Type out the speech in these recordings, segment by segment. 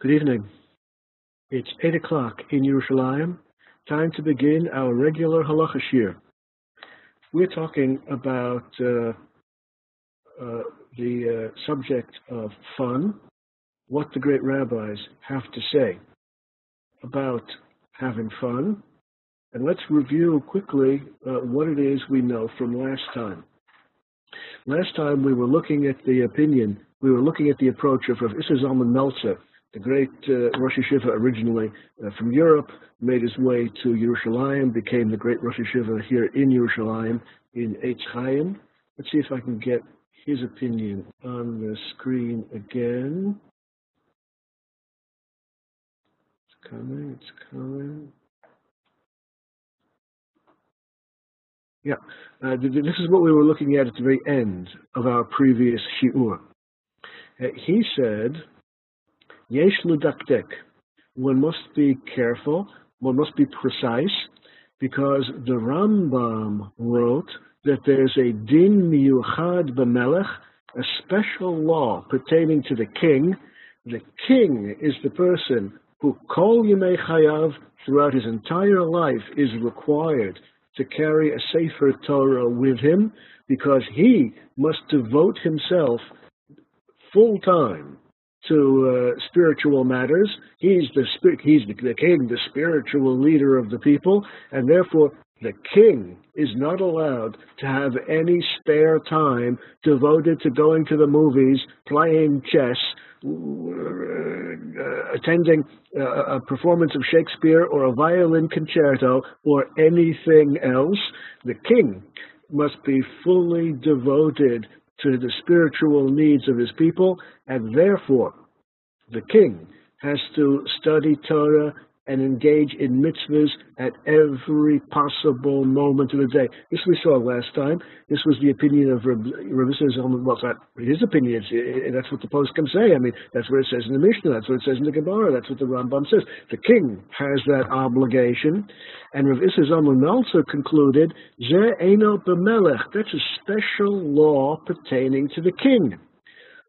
Good evening. It's 8 o'clock in Yerushalayim. Time to begin our regular halacha shiur. We're talking about uh, uh, the uh, subject of fun, what the great rabbis have to say about having fun, and let's review quickly uh, what it is we know from last time. Last time we were looking at the opinion, we were looking at the approach of Rav Isser Zalman Meltzer, the great uh, Rosh Yeshiva originally uh, from Europe, made his way to Yerushalayim, became the great Rosh Yeshiva here in Yerushalayim in Eitz Chaim. Let's see if I can get his opinion on the screen again. It's coming, it's coming. Yeah, uh, this is what we were looking at at the very end of our previous shiur. Uh, he said Yesh. One must be careful, one must be precise, because the Rambam wrote that there's a din miyuchad b'melech, a special law pertaining to the king. The king is the person who kol yimei chayav throughout his entire life is required to carry a Sefer Torah with him because he must devote himself full time to uh, spiritual matters. He's the he's the, the king, the spiritual leader of the people, and therefore the king is not allowed to have any spare time devoted to going to the movies, playing chess, uh, attending a performance of Shakespeare or a violin concerto or anything else. The king must be fully devoted to the spiritual needs of his people, and therefore the king has to study Torah and engage in mitzvahs at every possible moment of the day. This we saw last time. This was the opinion of Rabbi. Well, not his opinion. It, that's what the poskim say. I mean, that's what it says in the Mishnah. That's what it says in the Gemara. That's what the Rambam says. The king has that obligation. And Rav Zalman also concluded. That's a special law pertaining to the king.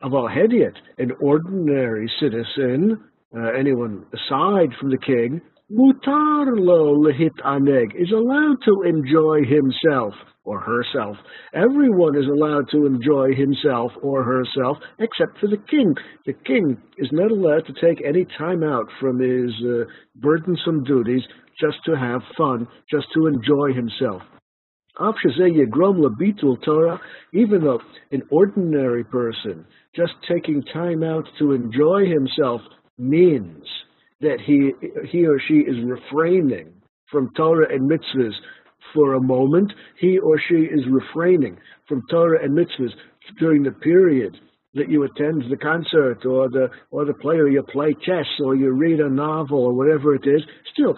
Aval Hediot, an ordinary citizen, uh, anyone aside from the king, mutar lo lehit aneg, is allowed to enjoy himself or herself. Everyone is allowed to enjoy himself or herself except for the king. The king is not allowed to take any time out from his uh, burdensome duties just to have fun, just to enjoy himself. Even though an ordinary person just taking time out to enjoy himself means that he, he or she is refraining from Torah and mitzvahs for a moment. He or she is refraining from Torah and mitzvahs during the period that you attend the concert or the or the play or you play chess or you read a novel or whatever it is. Still,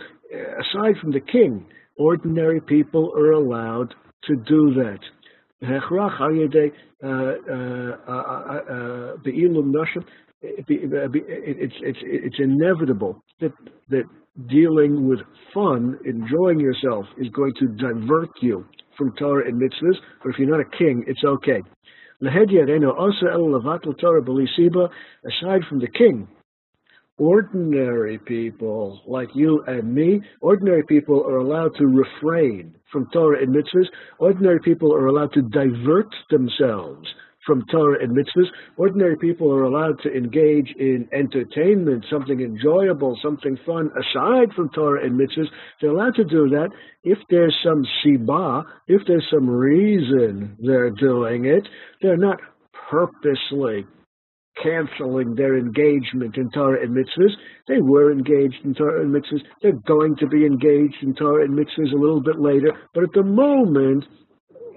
aside from the king, ordinary people are allowed to do that. It's, it's, it's inevitable that, that dealing with fun, enjoying yourself, is going to divert you from Torah and mitzvahs, but if you're not a king, it's okay. Aside from the king, ordinary people like you and me, ordinary people are allowed to refrain from Torah and mitzvahs. Ordinary people are allowed to divert themselves from Torah and mitzvahs. Ordinary people are allowed to engage in entertainment, something enjoyable, something fun, aside from Torah and mitzvahs. They're allowed to do that if there's some siba, if there's some reason they're doing it. They're not purposely canceling their engagement in Torah and mitzvahs. They were engaged in Torah and mitzvahs. They're going to be engaged in Torah and mitzvahs a little bit later. But at the moment,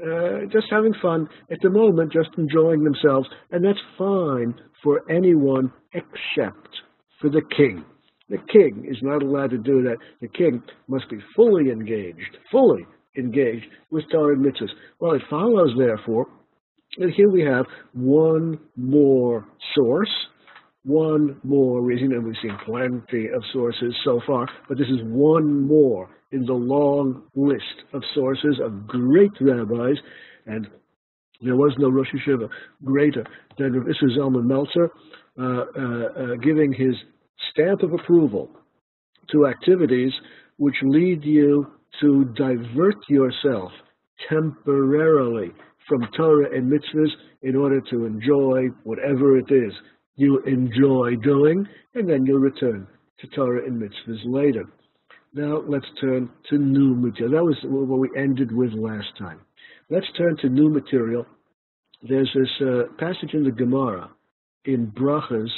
uh, just having fun. At the moment, just enjoying themselves. And that's fine for anyone except for the king. The king is not allowed to do that. The king must be fully engaged, fully engaged with Torah and mitzvahs. Well, it follows, therefore, and here we have one more source, one more reason, and we've seen plenty of sources so far, but this is one more in the long list of sources of great rabbis, and there was no Rosh Yeshiva greater than Rav Isser Zalman Meltzer, uh, uh, uh, giving his stamp of approval to activities which lead you to divert yourself temporarily from Torah and mitzvahs in order to enjoy whatever it is you enjoy doing, and then you'll return to Torah and mitzvahs later. Now let's turn to new material. That was what we ended with last time. Let's turn to new material. There's this uh, passage in the Gemara in Brachas.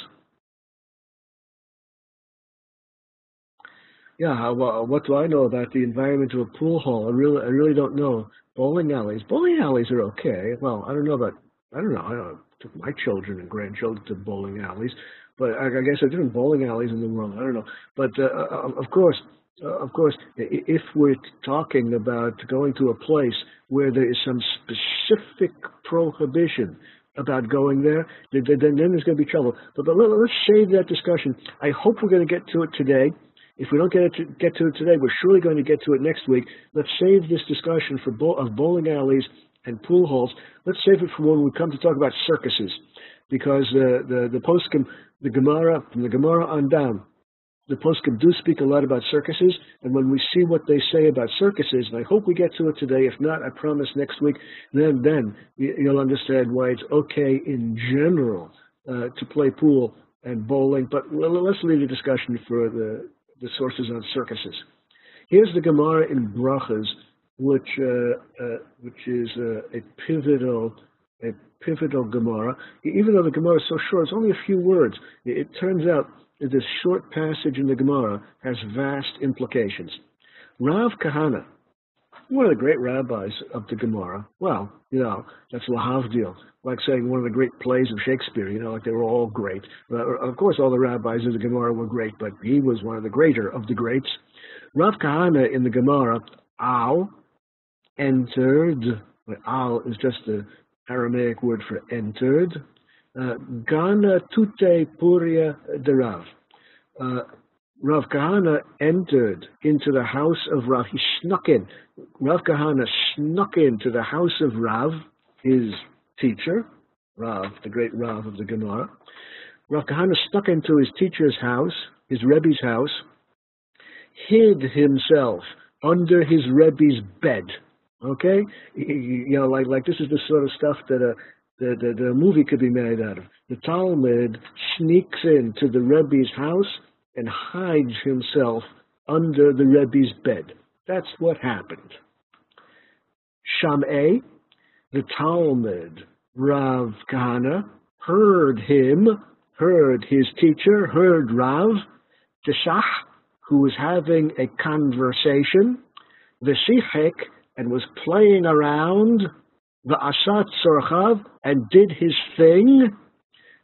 Yeah, what do I know about the environment of a pool hall? I really, I really don't know. Bowling alleys. Bowling alleys are okay. Well, I don't know about. I don't know. I don't, took my children and grandchildren to bowling alleys, but I, I guess there are different bowling alleys in the world. I don't know. But uh, uh of course, uh, of course, if we're talking about going to a place where there is some specific prohibition about going there, then, then there's going to be trouble. But, but let, us save that discussion. I hope we're going to get to it today. If we don't get, to, get to it today, we're surely going to get to it next week. Let's save this discussion for bo- of bowling alleys and pool halls. Let's save it for when we come to talk about circuses, because the the poskim, the Gemara from the Gemara on down the poskim do speak a lot about circuses, and when we see what they say about circuses, and I hope we get to it today, if not, I promise next week, then then you'll understand why it's okay in general uh, to play pool and bowling. But let's leave the discussion for the, the sources on circuses. Here's the Gemara in Brachas, which uh, uh, which is uh, a pivotal a pivotal Gemara. Even though the Gemara is so short, it's only a few words. It, it turns out this short passage in the Gemara has vast implications. Rav Kahana, one of the great rabbis of the Gemara, well, you know, that's Lahavdil, like saying one of the great plays of Shakespeare, you know, like they were all great. of course, all the rabbis of the Gemara were great, but he was one of the greater of the greats. Rav Kahana in the Gemara, Al, entered, Al is just the Aramaic word for entered, Gana Tute Puria de Rav. Uh, Rav Kahana entered into the house of Rav. He snuck in. Rav Kahana snuck into the house of Rav, his teacher, Rav, the great Rav of the Gemara. Rav Kahana snuck into his teacher's house, his Rebbe's house, hid himself under his Rebbe's bed. Okay, you know, like like this is the sort of stuff that a the, the, the movie could be made out of. The talmid sneaks into the Rebbe's house and hides himself under the Rebbe's bed. That's what happened. Sham'e, the talmid, Rav Kahana, heard him, heard his teacher, heard Rav, Teshach, who was having a conversation, the Shechek, and was playing around the asat sorchav, and did his thing.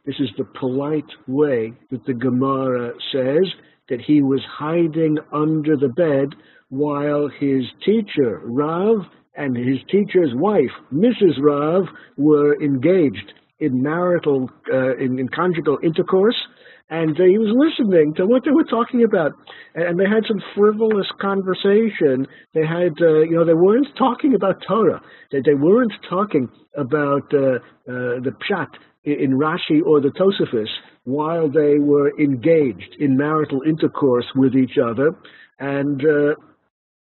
This is the polite way that the Gemara says that he was hiding under the bed while his teacher, Rav, and his teacher's wife, Mrs. Rav, were engaged in marital, uh, in, in conjugal intercourse and uh, he was listening to what they were talking about, and they had some frivolous conversation. They had, uh, you know, they weren't talking about Torah. They, they weren't talking about uh, uh the pshat in Rashi or the Tosafos while they were engaged in marital intercourse with each other, and uh,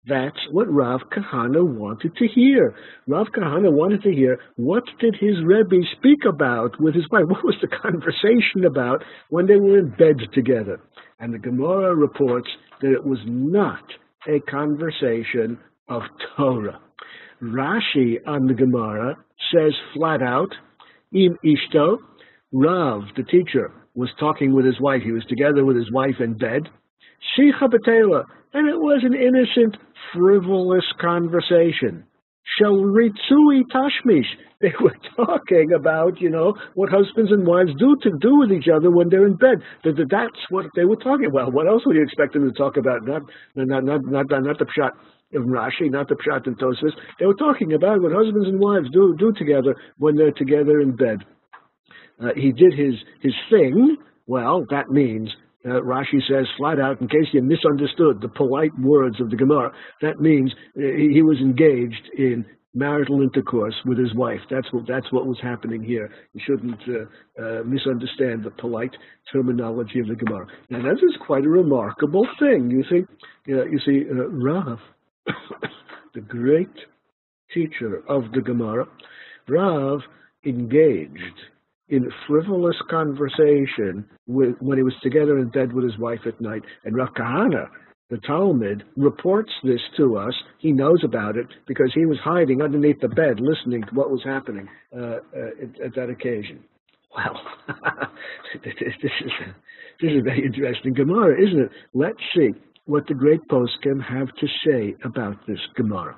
that's what Rav Kahana wanted to hear. Rav Kahana wanted to hear what did his Rebbe speak about with his wife? What was the conversation about when they were in bed together? And the Gemara reports that it was not a conversation of Torah. Rashi on the Gemara says flat out, Im Ishto, Rav, the teacher, was talking with his wife. He was together with his wife in bed. Shicha Batela, and it was an innocent, frivolous conversation. Shalritsui Tashmish. They were talking about, you know, what husbands and wives do to do with each other when they're in bed. That's what they were talking about. What else would you expect them to talk about? Not, not, not, not, not the pshat of Rashi, not the pshat in Tosfos. They were talking about what husbands and wives do do together when they're together in bed. Uh, he did his his thing. Well, that means uh, Rashi says flat out, in case you misunderstood the polite words of the Gemara, that means uh, he was engaged in marital intercourse with his wife. That's what that's what was happening here. You shouldn't uh, uh, misunderstand the polite terminology of the Gemara. Now, this is quite a remarkable thing. You see, uh, you see, Rav, the great teacher of the Gemara, Rav engaged in frivolous conversation with, when he was together in bed with his wife at night, and Rav Kahana the talmid reports this to us. He knows about it because he was hiding underneath the bed listening to what was happening uh, uh, at, at, that occasion. Well, this, is, this is a very interesting Gemara, isn't it? Let's see what the great poskim have to say about this Gemara.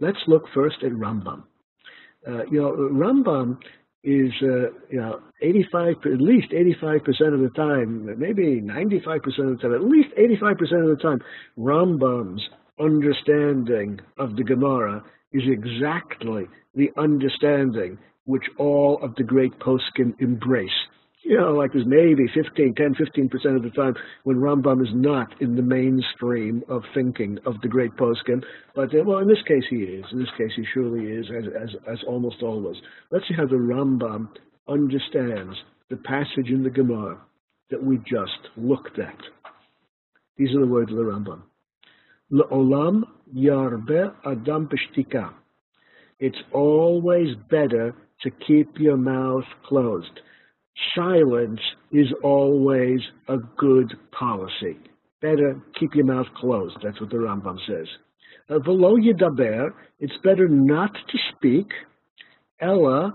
Let's look first at Rambam. Uh, you know, Rambam is uh, you know 85 at least 85 percent of the time maybe 95 percent of the time at least 85 percent of the time Rambam's understanding of the Gemara is exactly the understanding which all of the great poskim embrace you know, like there's maybe 15, 10, 15% of the time when Rambam is not in the mainstream of thinking of the great poskim. But, uh, well, in this case he is. In this case he surely is, as, as, as almost always. Let's see how the Rambam understands the passage in the Gemara that we just looked at. These are the words of the Rambam. Le'olam yarbe adam. It's always better to keep your mouth closed silence is always a good policy. Better keep your mouth closed. That's what the Rambam says. Uh, yidaber, it's better not to speak. Ella,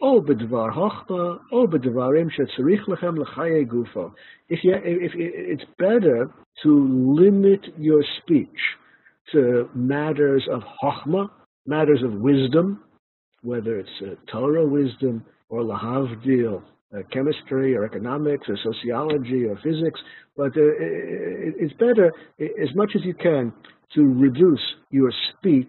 o bedvar hochma, o bedvarim shetzarich lechem lechaye gufo. If you, if it's better to limit your speech to matters of hochma, matters of wisdom, whether it's uh, Torah wisdom or lahavdil, chemistry or economics or sociology or physics, but uh, it's better as much as you can to reduce your speech,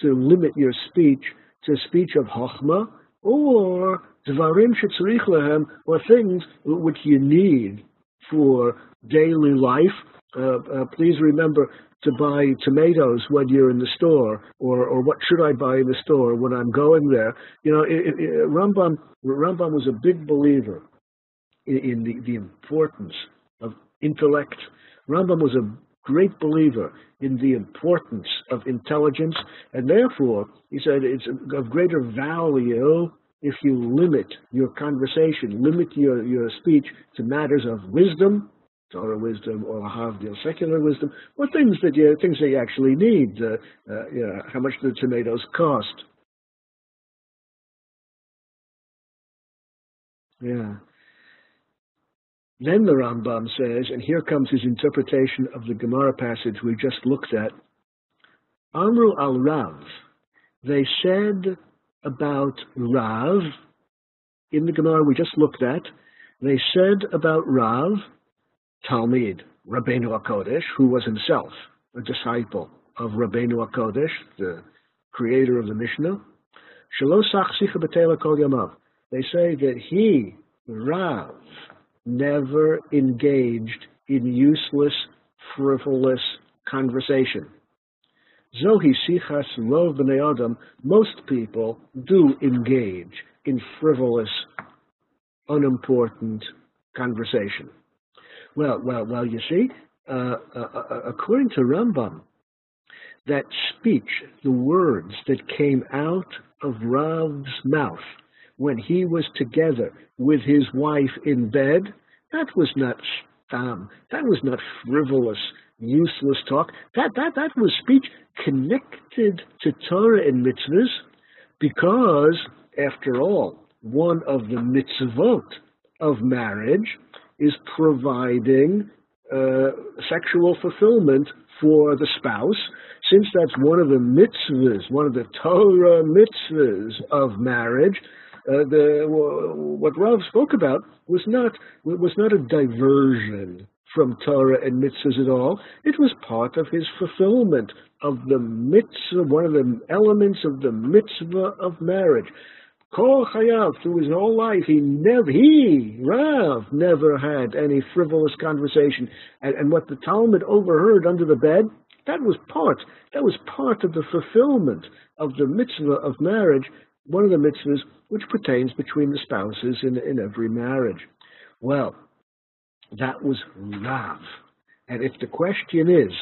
to limit your speech to speech of Chochmah or Dvarim Shetzarich Lehem, or things which you need for daily life. Uh, uh, please remember to buy tomatoes when you're in the store, or, or what should I buy in the store when I'm going there? You know, it, it, Rambam, Rambam was a big believer in, in the, the importance of intellect. Rambam was a great believer in the importance of intelligence, and therefore, he said it's of greater value if you limit your conversation, limit your, your speech to matters of wisdom Torah wisdom or a Havdil secular wisdom, or things that you things you actually need. Uh, uh, you know, how much do tomatoes cost? Yeah. Then the Rambam says, and here comes his interpretation of the Gemara passage we just looked at. Amru al Rav, they said about Rav in the Gemara we just looked at. They said about Rav Talmid, Rabbeinu HaKodesh, who was himself a disciple of Rabbeinu HaKodesh, the creator of the Mishnah. They say that he, Rav, never engaged in useless, frivolous conversation. Zohi sichas rov b'nei most people do engage in frivolous, unimportant conversation. Well, well, well, you see, uh, uh, uh, according to Rambam, that speech, the words that came out of Rav's mouth when he was together with his wife in bed, that was not stam, that was not frivolous, useless talk. That, that, that was speech connected to Torah and mitzvahs because, after all, one of the mitzvot of marriage is providing uh, sexual fulfillment for the spouse, since that's one of the mitzvahs, one of the Torah mitzvahs of marriage, uh, the, what Rav spoke about was not was not a diversion from Torah and mitzvahs at all. It was part of his fulfillment of the mitzvah, one of the elements of the mitzvah of marriage. Kol Chayav, through his whole life, he never, he, Rav, never had any frivolous conversation. And, and what the talmid overheard under the bed, That was part, that was part of the fulfillment of the mitzvah of marriage, one of the mitzvahs which pertains between the spouses in, in every marriage. Well, that was Rav. And if the question is,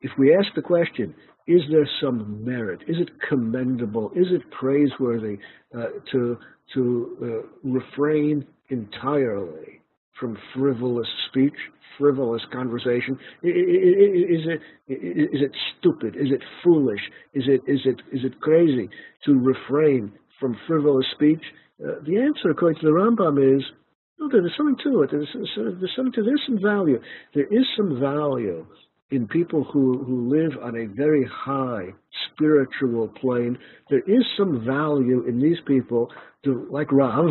if we ask the question, is there some merit? Is it commendable? Is it praiseworthy uh, to to uh, refrain entirely from frivolous speech, frivolous conversation? Is it is it stupid? Is it foolish? Is it is it is it crazy to refrain from frivolous speech? Uh, the answer, according to the Rambam, is no. There's something to it. There's, there's something to. There's some value. There is some value in people who, who live on a very high spiritual plane, there is some value in these people to, like Rav,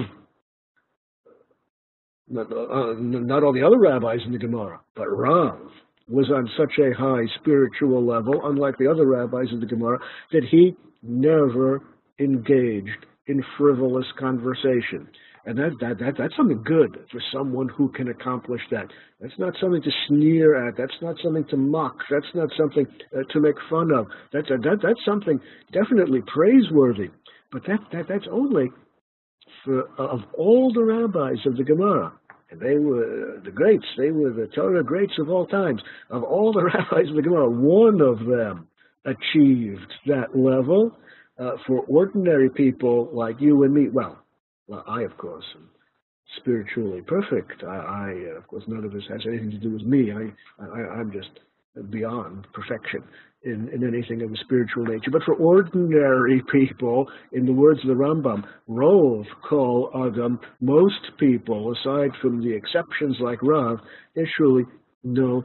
not, uh, not all the other rabbis in the Gemara, but Rav was on such a high spiritual level, unlike the other rabbis in the Gemara, that he never engaged in frivolous conversation. And that, that, that, that's something good for someone who can accomplish that. That's not something to sneer at. That's not something to mock. That's not something uh, to make fun of. That's, uh, that, that's something definitely praiseworthy. But that, that, that's only for, uh, of all the rabbis of the Gemara. And they were the greats. They were the Torah greats of all times. Of all the rabbis of the Gemara, one of them achieved that level. Uh, for ordinary people like you and me, well, well, I, of course, am spiritually perfect. I, I uh, of course, none of this has anything to do with me. I, I, I'm just beyond perfection in, in anything of a spiritual nature. But for ordinary people, in the words of the Rambam, Rov kol Adam, most people, aside from the exceptions like Rav, there's surely no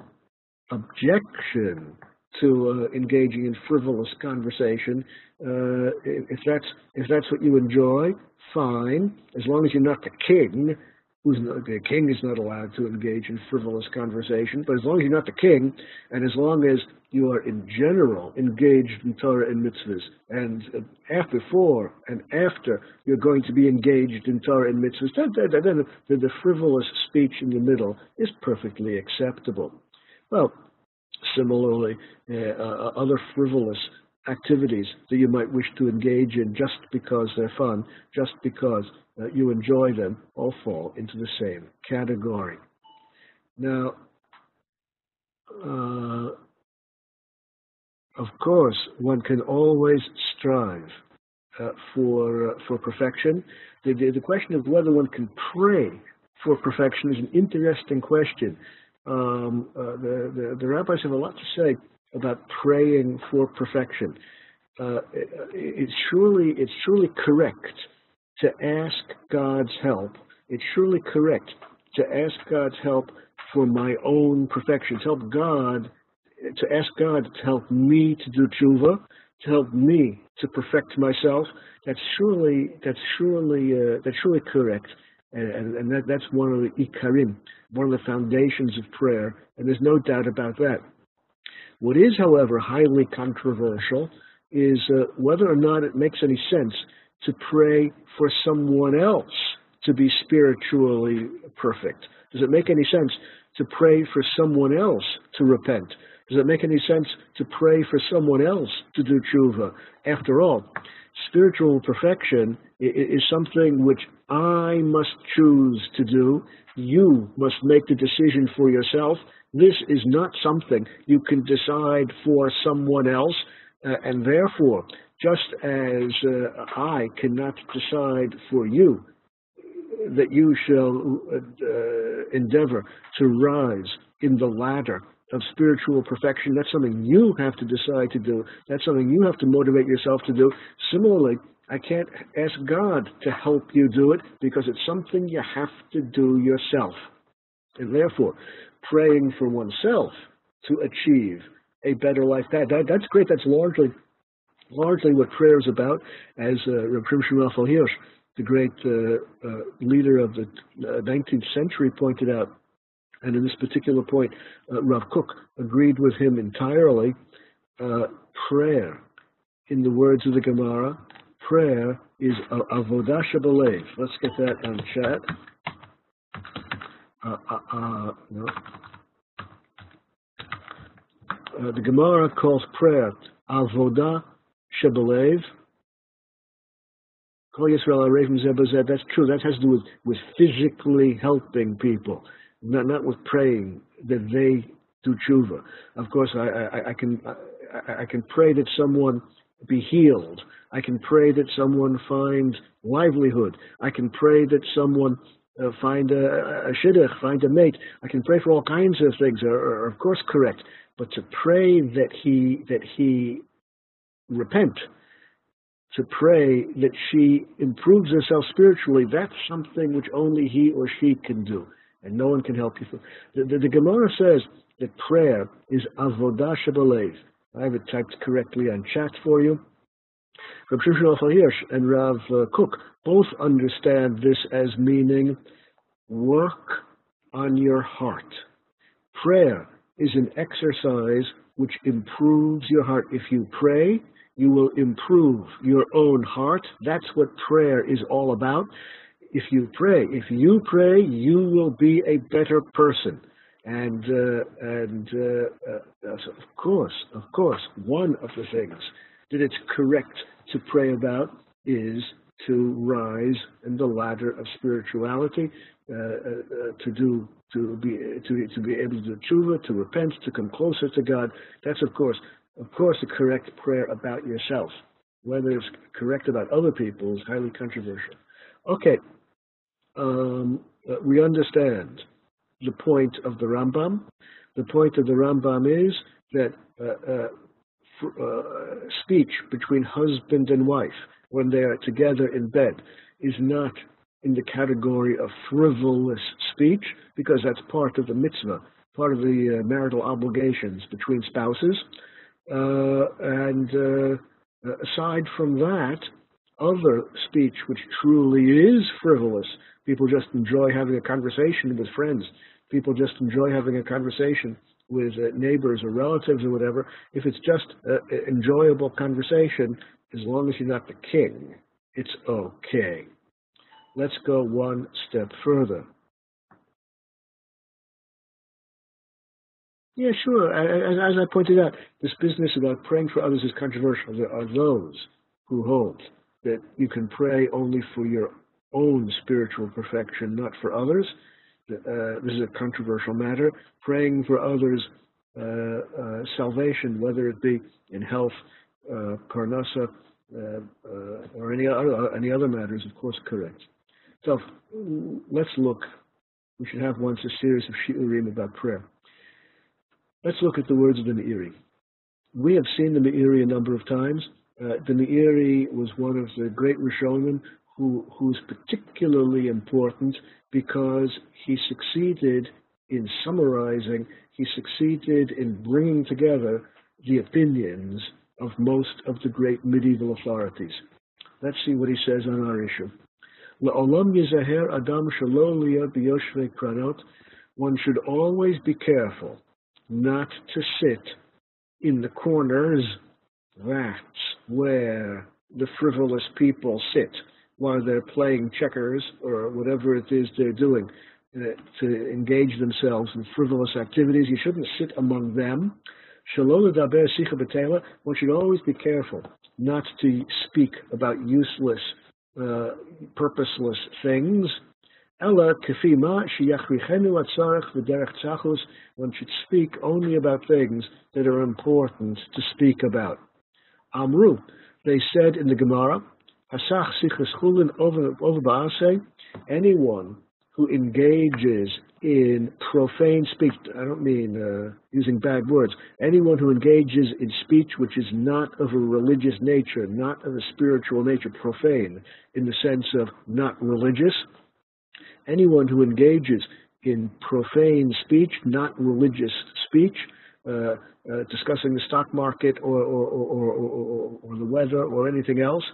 objection to uh, engaging in frivolous conversation. Uh, if that's if that's what you enjoy, fine. As long as you're not the king, who's not, the king is not allowed to engage in frivolous conversation. But as long as you're not the king, and as long as you are in general engaged in Torah and mitzvahs, and after, before and after you're going to be engaged in Torah and mitzvahs, then, then, then the, the frivolous speech in the middle is perfectly acceptable. Well, Similarly, uh, uh, other frivolous activities that you might wish to engage in just because they're fun, just because uh, you enjoy them, all fall into the same category. Now, uh, of course, one can always strive uh, for uh, for perfection. The, the, the question of whether one can pray for perfection is an interesting question um, uh, the, the, the, rabbis have a lot to say about praying for perfection. Uh, it, it's surely it's surely correct to ask God's help. It's surely correct to ask God's help for my own perfection. To help God, to ask God to help me to do tshuva, to help me to perfect myself. That's surely that's surely uh, that's surely correct. And, and that, that's one of the ikarim, one of the foundations of prayer, and there's no doubt about that. What is, however, highly controversial is uh, whether or not it makes any sense to pray for someone else to be spiritually perfect. Does it make any sense to pray for someone else to repent? Does it make any sense to pray for someone else to do tshuva? After all, spiritual perfection is something which I must choose to do. You must make the decision for yourself. This is not something you can decide for someone else. Uh, and therefore, just as uh, I cannot decide for you that you shall uh, endeavor to rise in the ladder of spiritual perfection. That's something you have to decide to do. That's something you have to motivate yourself to do. Similarly, I can't ask God to help you do it because it's something you have to do yourself. And therefore, praying for oneself to achieve a better life, that, that that's great. That's largely largely what prayer is about, as uh, Reb Shimshon Hirsch, the great uh, uh, leader of the 19th uh, century, pointed out. And in this particular point, uh, Rav Kook agreed with him entirely. Uh, prayer, in the words of the Gemara, prayer is avodah shebalev. Let's get that on chat. Uh, uh, uh, no. uh, the Gemara calls prayer avodah Yisrael That's true. That has to do with, with physically helping people, not not with praying that they do tshuva. Of course, I, I, I can I, I can pray that someone be healed. I can pray that someone find livelihood. I can pray that someone uh, find a, a shidduch, find a mate. I can pray for all kinds of things, are, are, of course correct. But to pray that he that he repent, to pray that she improves herself spiritually, that's something which only he or she can do, and no one can help you. The, the, the Gemara says that prayer is avodah shebalev. I have it typed correctly on chat for you. Rav Shimshon Hirsch and Rav uh, Kook both understand this as meaning work on your heart. Prayer is an exercise which improves your heart. If you pray, you will improve your own heart. That's what prayer is all about. If you pray, if you pray, you will be a better person. And uh, and uh, uh, of course, of course, one of the things that it's correct to pray about is to rise in the ladder of spirituality, uh, uh, uh, to do to be to, to be able to tshuva, to repent, to come closer to God. That's of course, of course, a correct prayer about yourself. Whether it's correct about other people is highly controversial. Okay, um, uh, we understand the point of the Rambam. The point of the Rambam is that uh, uh, uh, speech between husband and wife when they are together in bed is not in the category of frivolous speech because that's part of the mitzvah, part of the uh, marital obligations between spouses. Uh, and aside from that, other speech which truly is frivolous, people just enjoy having a conversation with friends, people just enjoy having a conversation with uh, neighbors or relatives or whatever, if it's just an enjoyable conversation, as long as you're not the king, it's okay. Let's go one step further. Yeah, sure. As, as I pointed out, this business about praying for others is controversial. There are those who hold that you can pray only for your own spiritual perfection, not for others uh, this is a controversial matter, praying for others' uh, uh, salvation, whether it be in health, uh, uh, uh, or any other, any other matters, of course, correct. So let's look. We should have once a series of shiurim about prayer. Let's look at the words of the Meiri. We have seen the Meiri a number of times. Uh, the Meiri was one of the great Rishonim who, who's particularly important because he succeeded in summarizing, he succeeded in bringing together the opinions of most of the great medieval authorities. Let's see what he says on our issue. adam One should always be careful not to sit in the corners. That's where the frivolous people sit while they're playing checkers or whatever it is they're doing uh, to engage themselves in frivolous activities. You shouldn't sit among them. One should always be careful not to speak about useless, uh, purposeless things. One should speak only about things that are important to speak about. Amru, they said in the Gemara, Hasach sichas chulin over ba'aseh, anyone who engages in profane speech, I don't mean uh, using bad words, anyone who engages in speech which is not of a religious nature, not of a spiritual nature, profane, in the sense of not religious, anyone who engages in profane speech, not religious speech, uh, uh, discussing the stock market or, or, or, or, the weather or anything else,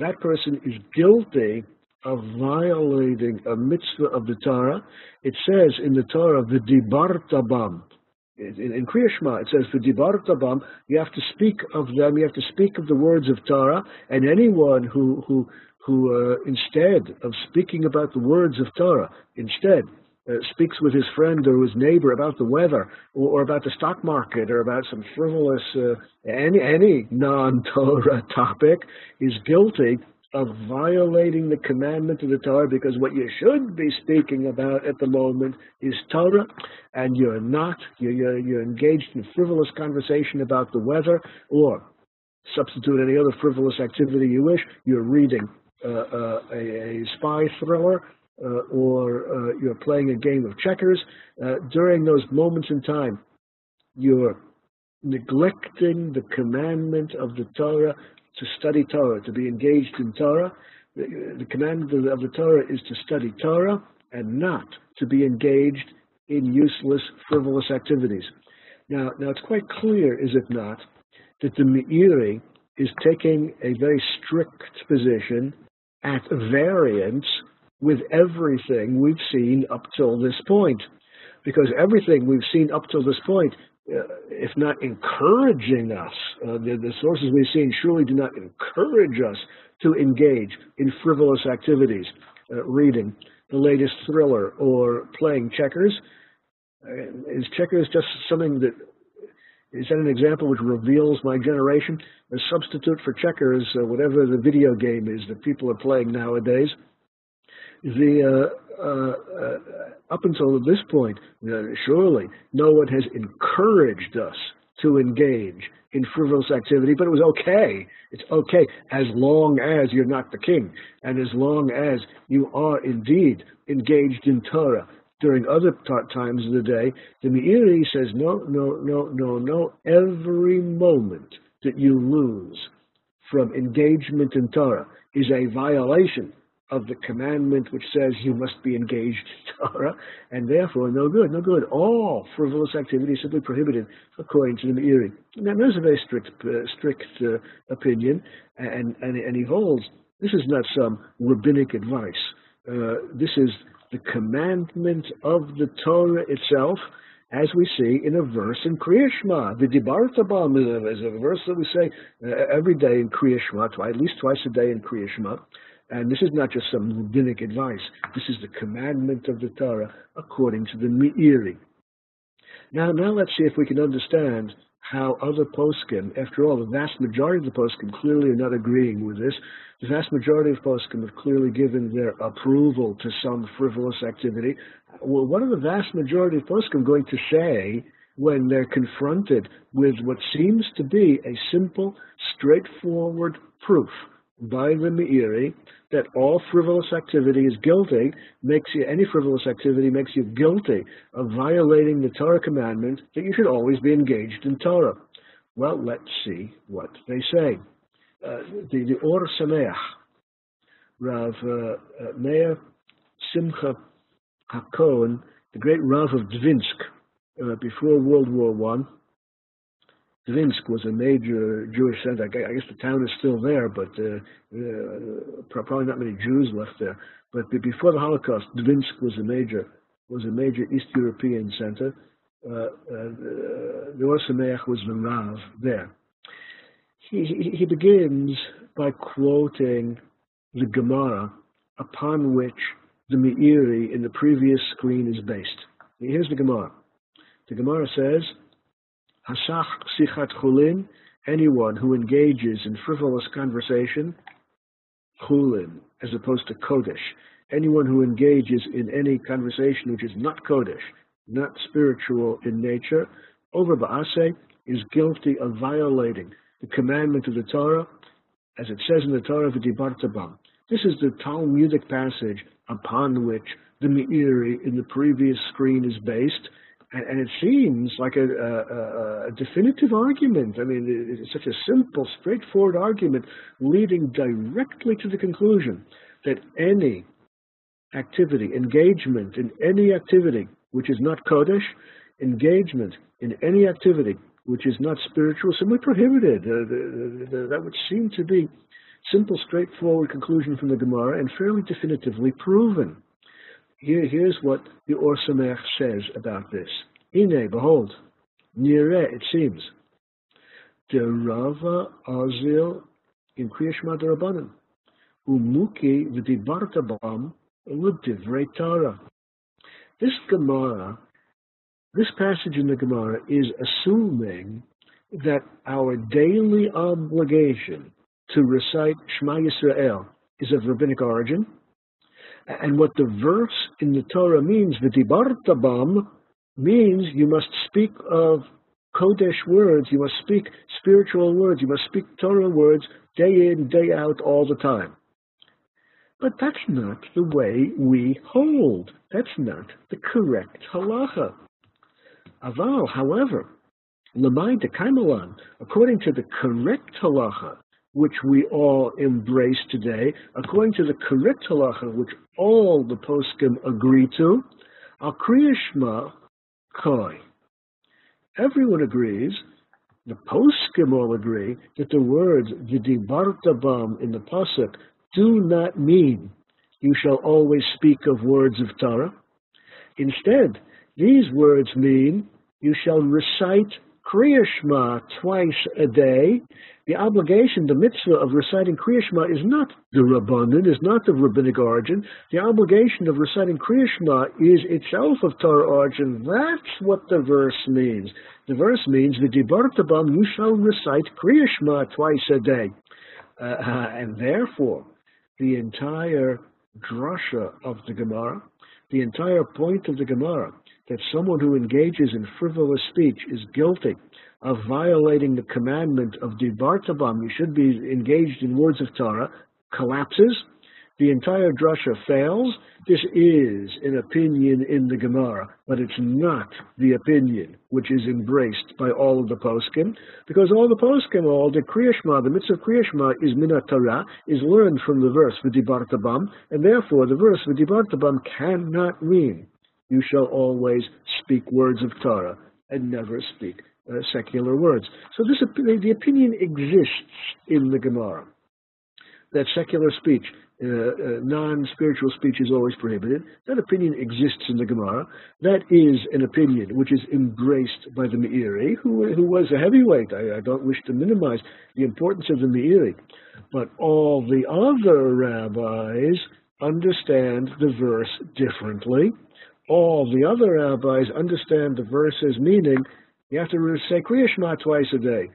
that person is guilty of violating a mitzvah of the Torah. It says in the Torah, "V'dibartabam." In, in Kriya Shema, it says, "V'dibartabam." You have to speak of them. You have to speak of the words of Torah, and anyone who who who uh, instead of speaking about the words of Torah, instead uh, speaks with his friend or his neighbor about the weather or, or about the stock market or about some frivolous, uh, any, any non-Torah topic is guilty of violating the commandment of the Torah because what you should be speaking about at the moment is Torah and you're not, you're, you're, you're engaged in frivolous conversation about the weather or substitute any other frivolous activity you wish, you're reading uh, uh, a, a, spy thriller or uh, you're playing a game of checkers, uh, during those moments in time, you're neglecting the commandment of the Torah to study Torah, to be engaged in Torah. The, the commandment of the, of the Torah is to study Torah and not to be engaged in useless, frivolous activities. Now, now it's quite clear, is it not, that the Meiri is taking a very strict position at variance with everything we've seen up till this point. Because everything we've seen up till this point, uh, if not encouraging us, uh, the, the, sources we've seen surely do not encourage us to engage in frivolous activities, uh, reading the latest thriller or playing checkers. Uh, is checkers just something that is that an example which reveals my generation? A substitute for checkers, uh, whatever the video game is that people are playing nowadays. The uh, uh, uh up until this point, uh, surely no one has encouraged us to engage in frivolous activity, but it was okay. It's okay as long as you're not the king, and as long as you are indeed engaged in Torah, during other times of the day, the Meiri says, no, no, no, no, no. Every moment that you lose from engagement in Torah is a violation of the commandment which says you must be engaged in Torah, and therefore no good, no good. All frivolous activity is simply prohibited according to the Meiri. Now, there's a very strict, uh, strict uh, opinion, and, and, and he holds this is not some rabbinic advice. Uh, this is the commandment of the Torah itself, as we see in a verse in Kriya Shema. The Dibartabam is a verse that we say uh, every day in Kriya Shema, at least twice a day in Kriya Shema. And this is not just some rabbinic advice. This is the commandment of the Torah according to the Meiri. Now, now let's see if we can understand how other poskim, after all, the vast majority of the poskim clearly are not agreeing with this. The vast majority of poskim have clearly given their approval to some frivolous activity. Well, what are the vast majority of poskim going to say when they're confronted with what seems to be a simple, straightforward proof by the Meiri that all frivolous activity is guilty, makes you, any frivolous activity makes you guilty of violating the Torah commandment that you should always be engaged in Torah. Well, let's see what they say. Uh, the, the Or Sameach, Rav uh, uh, Meir Simcha HaKohen, the great Rav of Dvinsk, uh, before World War One, Dvinsk was a major Jewish center. I guess the town is still there, but uh, uh, probably not many Jews left there. But before the Holocaust, Dvinsk was a major was a major East European center. Uh, uh Or Sameach was the Rav there. He, he, he begins by quoting the Gemara upon which the Meiri in the previous screen is based. Here's the Gemara. The Gemara says, Hasach sichat chulin, anyone who engages in frivolous conversation, chulin, as opposed to kodesh. Anyone who engages in any conversation which is not kodesh, not spiritual in nature, over ba'ase, is guilty of violating the commandment of the Torah, as it says in the Torah, v'dibartabam. This is the Talmudic passage upon which the Meiri in the previous screen is based, and, and it seems like a, a, a, definitive argument. I mean, it's such a simple, straightforward argument leading directly to the conclusion that any activity, engagement in any activity which is not Kodesh, engagement in any activity which is not spiritual, simply prohibited. Uh, the, the, the, that would seem to be simple, straightforward conclusion from the Gemara and fairly definitively proven. Here, here's what the Or Sameach says about this. Ine, behold, nire, it seems, the Rava Azil in Kriyashma Darabanan, umuki v'dibarta bam l'divrei. This Gemara, this passage in the Gemara is assuming that our daily obligation to recite Shema Yisrael is of rabbinic origin, and what the verse in the Torah means, V'dibartabam, means you must speak of Kodesh words, you must speak spiritual words, you must speak Torah words day in, day out, all the time. But that's not the way we hold. That's not the correct halacha. Aval, however, Lamai de Kaimalan, according to the correct halacha, which we all embrace today, according to the correct halacha, which all the poskim agree to, al kriyashma koi. Everyone agrees, the poskim all agree, that the words vidibartabam in the pasuk do not mean you shall always speak of words of Torah. Instead, these words mean you shall recite Kriya Shema twice a day. The obligation, the mitzvah of reciting Kriya Shema is not the Rabbanan, is not of rabbinic origin. The obligation of reciting Kriya Shema is itself of Torah origin. That's what the verse means. The verse means, the V'dibartabam, you shall recite Kriya Shema twice a day. Uh, and therefore, the entire drasha of the Gemara, the entire point of the Gemara, that someone who engages in frivolous speech is guilty of violating the commandment of Dibartabam, you should be engaged in words of Torah, collapses the entire drasha fails. This is an opinion in the Gemara, but it's not the opinion which is embraced by all of the poskim, because all the poskim, all the Kriyashma, the mitzvah Kriyashma is minat Torah, is learned from the verse V'dibartabam, and therefore the verse V'dibartabam cannot mean you shall always speak words of Torah and never speak uh, secular words. So this the opinion exists in the Gemara that secular speech uh, uh, non-spiritual speech is always prohibited. That opinion exists in the Gemara. That is an opinion which is embraced by the Meiri, who, who was a heavyweight. I, I don't wish to minimize the importance of the Meiri. But all the other rabbis understand the verse differently. All the other rabbis understand the verse's meaning. You have to say Kriya Shema twice a day.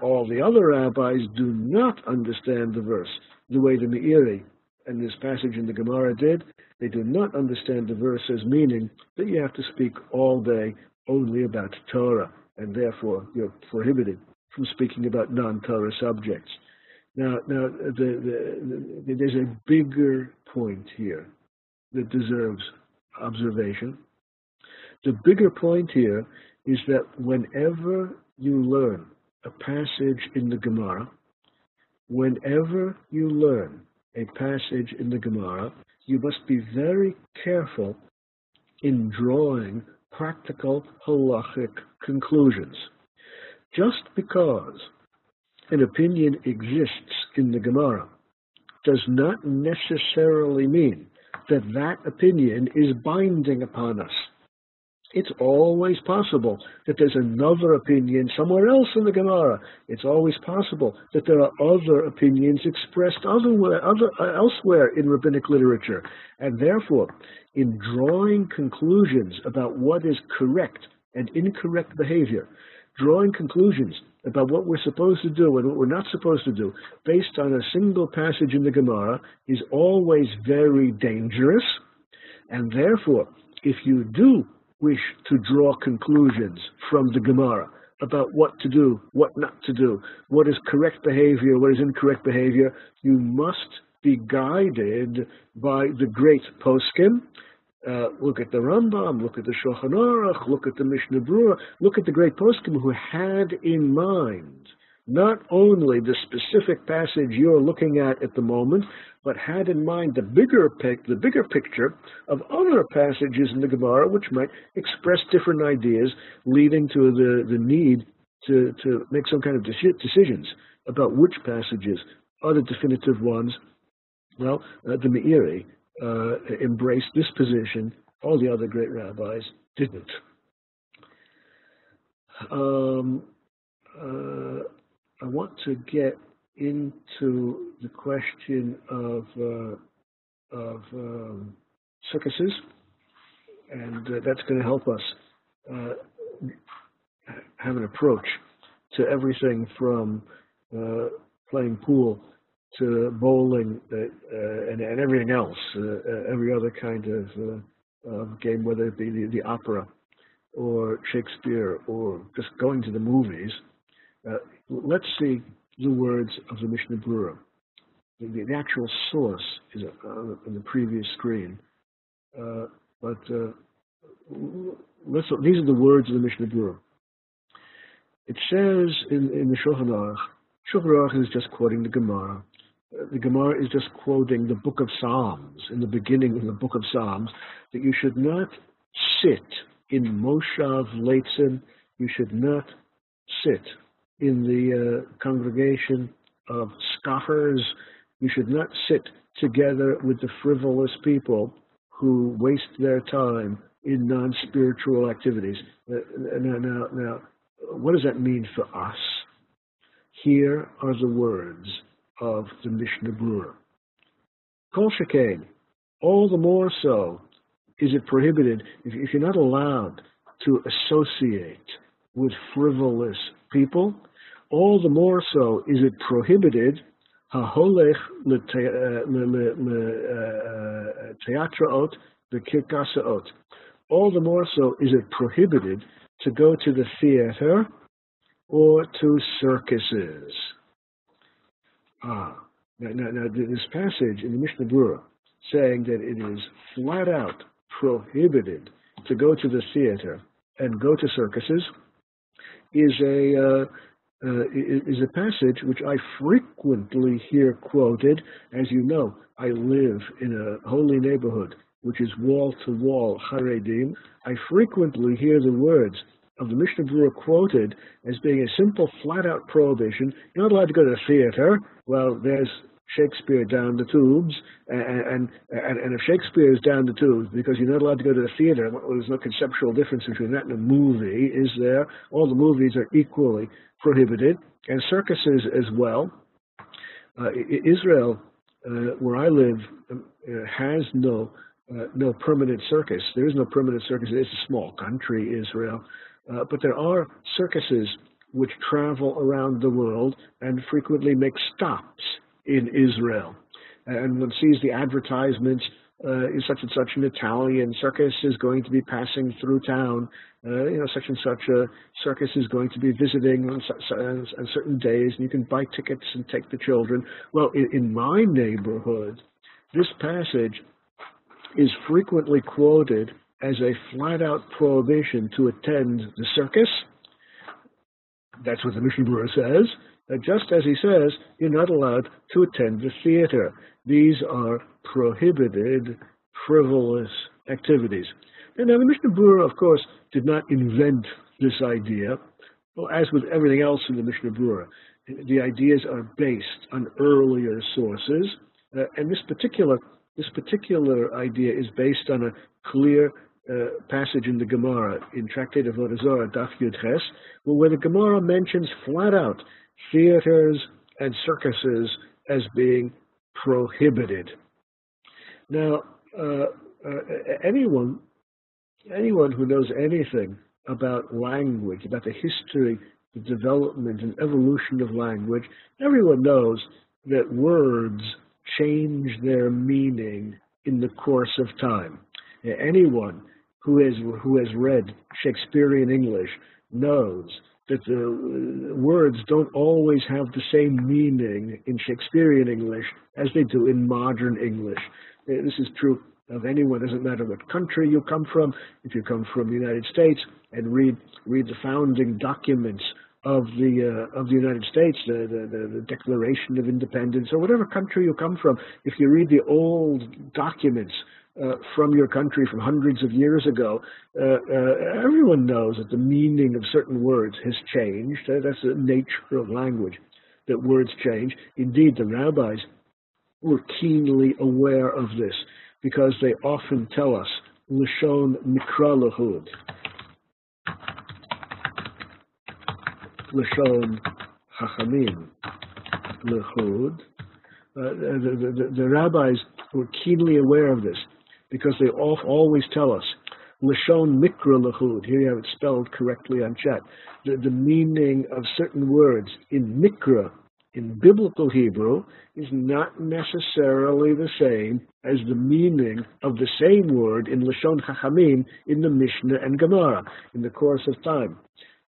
All the other rabbis do not understand the verse the way the Meiri and this passage in the Gemara did. They do not understand the verse's meaning that you have to speak all day only about Torah, and therefore you're prohibited from speaking about non-Torah subjects. Now, now the, the, the, there's a bigger point here that deserves observation. The bigger point here is that whenever you learn a passage in the Gemara, whenever you learn a passage in the Gemara, you must be very careful in drawing practical halachic conclusions. Just because an opinion exists in the Gemara does not necessarily mean that that opinion is binding upon us. It's always possible that there's another opinion somewhere else in the Gemara. It's always possible that there are other opinions expressed other, other, uh, elsewhere in rabbinic literature. And therefore, in drawing conclusions about what is correct and incorrect behavior, drawing conclusions about what we're supposed to do and what we're not supposed to do based on a single passage in the Gemara is always very dangerous. And therefore, if you do wish to draw conclusions from the Gemara about what to do, what not to do, what is correct behavior, what is incorrect behavior, you must be guided by the great poskim. Uh, look at the Rambam, look at the Shulchan Aruch, look at the Mishnah Berurah, look at the great poskim who had in mind not only the specific passage you're looking at at the moment, but had in mind the bigger pic, the bigger picture of other passages in the Gemara which might express different ideas, leading to the, the need to, to make some kind of decisions about which passages are the definitive ones. Well, uh, the Meiri uh, embraced this position. All the other great rabbis didn't. Um, uh, I want to get into the question of uh, of um, circuses and uh, that's going to help us uh, have an approach to everything from uh, playing pool to bowling uh, uh, and, and, everything else, uh, every other kind of game, whether it be the, the, opera or Shakespeare or just going to the movies. let's see the words of the Mishnah Berurah. The, the, actual source is on the previous screen. Uh, but uh, let's, these are the words of the Mishnah Berurah. It says in, in the Shulchan Aruch, Shulchan Aruch is just quoting the Gemara. The Gemara is just quoting the book of Psalms, in the beginning of the book of Psalms, that you should not sit in Moshav Leitzin, you should not sit in the uh, congregation of scoffers, you should not sit together with the frivolous people who waste their time in non-spiritual activities. Uh, now, now, now, what does that mean for us? Here are the words of the Mishnah Berurah. Kol all the more so is it prohibited if you're not allowed to associate with frivolous people, all the more so is it prohibited haholech leteatraot uh, uh, bekirkasaot. All the more so is it prohibited to go to the theater or to circuses. Ah, now, now, now this passage in the Mishnah Berurah saying that it is flat out prohibited to go to the theater and go to circuses is a uh, uh, is a passage which I frequently hear quoted. As you know, I live in a holy neighborhood which is wall to wall Haredim. I frequently hear the words of the Mishnah Berurah quoted as being a simple, flat out prohibition. You're not allowed to go to the theater. Well, there's Shakespeare down the tubes, and, and, and if Shakespeare is down the tubes because you're not allowed to go to the theater, there's no conceptual difference between that and a movie, is there? All the movies are equally prohibited, and circuses as well. Uh, Israel, uh, where I live, uh, has no uh, no permanent circus. There is no permanent circus. It's a small country, Israel, uh, but there are circuses which travel around the world and frequently make stops in Israel. And one sees the advertisements uh, is such and such an Italian circus is going to be passing through town. Uh, you know, such and such a circus is going to be visiting on, on, certain days, and you can buy tickets and take the children. Well, in, in my neighborhood, this passage is frequently quoted as a flat-out prohibition to attend the circus. That's what the Mishnah Berurah says. Just as he says, you're not allowed to attend the theater. These are prohibited, frivolous activities. And now the Mishnah Berurah, of course, did not invent this idea. Well, as with everything else in the Mishnah Berurah, the ideas are based on earlier sources, uh, and this particular this particular idea is based on a clear uh, passage in the Gemara in Tractate of Avodah Daf Yud Ches, where the Gemara mentions flat out theaters and circuses as being prohibited. Now, uh, uh, anyone, anyone who knows anything about language, about the history, the development and evolution of language, everyone knows that words change their meaning in the course of time. Anyone who has who has read Shakespearean English knows that the words don't always have the same meaning in Shakespearean English as they do in modern English. Uh, this is true of anyone. It doesn't matter what country you come from. If you come from the United States and read read the founding documents of the uh, of the United States, the, the, the Declaration of Independence, or whatever country you come from, if you read the old documents uh, from your country from hundreds of years ago, uh, uh, everyone knows that the meaning of certain words has changed. Uh, that's the nature of language, that words change. Indeed, the rabbis were keenly aware of this because they often tell us, Lashon Mikra Lahud. Lashon Chachamim Lahud. Uh, the, the, the, the rabbis were keenly aware of this because they always tell us Lashon Mikra Lahud, here you have it spelled correctly on chat, the, the meaning of certain words in Mikra, in biblical Hebrew, is not necessarily the same as the meaning of the same word in Lashon Chachamim in the Mishnah and Gemara in the course of time.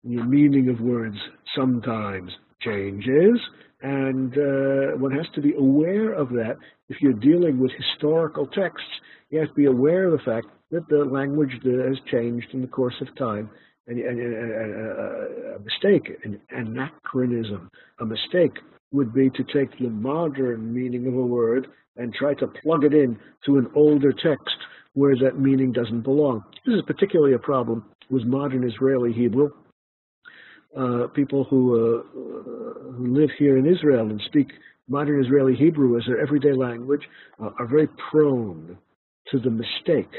The meaning of words sometimes changes, and uh, one has to be aware of that. If you're dealing with historical texts, you have to be aware of the fact that the language has changed in the course of time. And, and, and uh, a mistake, an anachronism, a mistake would be to take the modern meaning of a word and try to plug it in to an older text where that meaning doesn't belong. This is particularly a problem with modern Israeli Hebrew uh, people who, uh, who live here in Israel and speak modern Israeli Hebrew as their everyday language uh, are very prone to the mistake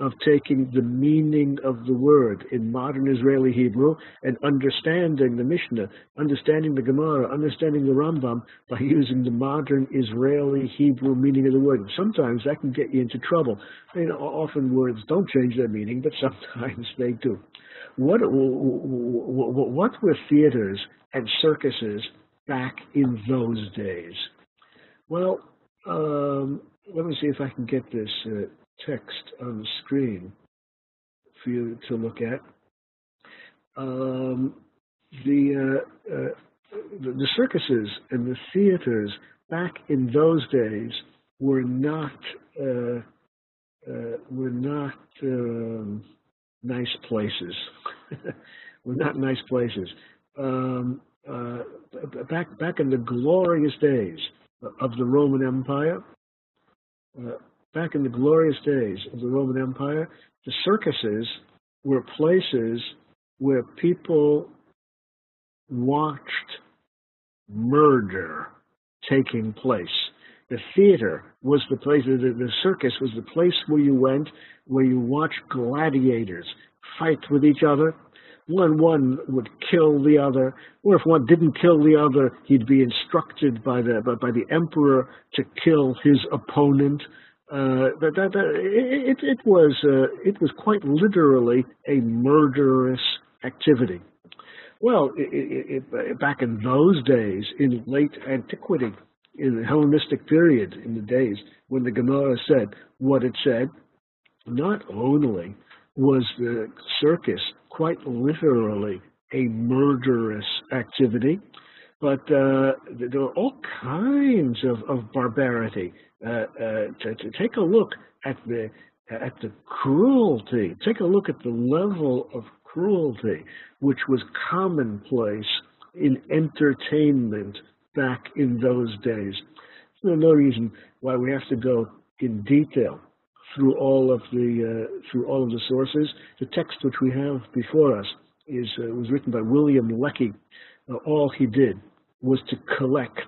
of taking the meaning of the word in modern Israeli Hebrew and understanding the Mishnah, understanding the Gemara, understanding the Rambam by using the modern Israeli Hebrew meaning of the word. Sometimes that can get you into trouble. I mean, often words don't change their meaning, but sometimes they do. What, what were theaters and circuses back in those days? Well, um, let me see if I can get this uh, text on the screen for you to look at. Um, the, uh, uh, the, the circuses and the theaters back in those days were not uh, uh were not um, nice places. were not nice places. Um, uh, back back in the glorious days of the Roman Empire, uh, back in the glorious days of the Roman Empire, the circuses were places where people watched murder taking place. The theater was the place, the, the circus was the place where you went, where you watched gladiators fight with each other. One one would kill the other, or if one didn't kill the other, he'd be instructed by the by, by the emperor to kill his opponent. Uh, that, that, that, it, it was uh, it was quite literally a murderous activity. Well, it, it, back in those days, in late antiquity, in the Hellenistic period, in the days when the Gemara said what it said, not only was the circus quite literally a murderous activity, but uh, there were all kinds of, of barbarity. Uh, uh, to, to, take a look at the at the cruelty, take a look at the level of cruelty which was commonplace in entertainment back in those days. There's no reason why we have to go in detail through all of the uh, through all of the sources. The text which we have before us is uh, was written by William Lecky. Uh, all he did was to collect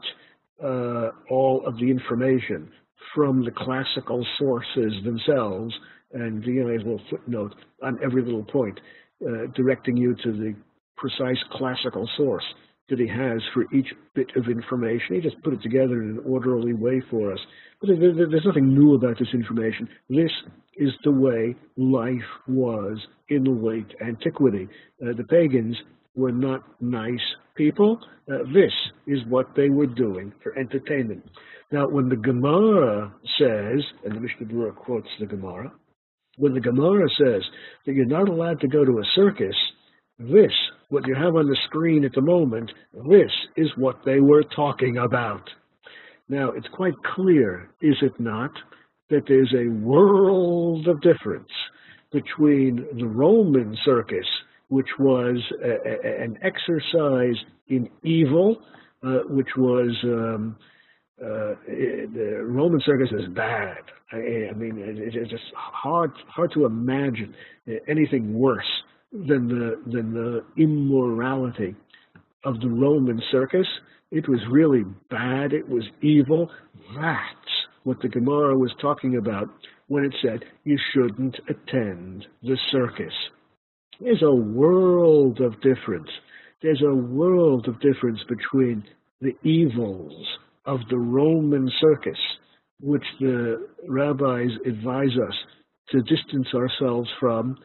uh, all of the information from the classical sources themselves, and you know, a little footnote on every little point, uh, directing you to the precise classical source that he has for each bit of information. He just put it together in an orderly way for us. But there's nothing new about this information. This is the way life was in late antiquity. Uh, the pagans were not nice people. Uh, this is what they were doing for entertainment. Now, when the Gemara says, and the Mishnah Berurah quotes the Gemara, when the Gemara says that you're not allowed to go to a circus, this, what you have on the screen at the moment, this is what they were talking about. Now, it's quite clear, is it not, that there's a world of difference between the Roman circus, which was a, a, an exercise in evil, uh, which was um, uh, the Roman circus is bad. I, I mean, it, it's just hard hard to imagine anything worse than the than the immorality of the Roman circus. It was really bad. It was evil. That's what the Gemara was talking about when it said you shouldn't attend the circus. There's a world of difference. There's a world of difference between the evils of the Roman circus, which the rabbis advise us to distance ourselves from,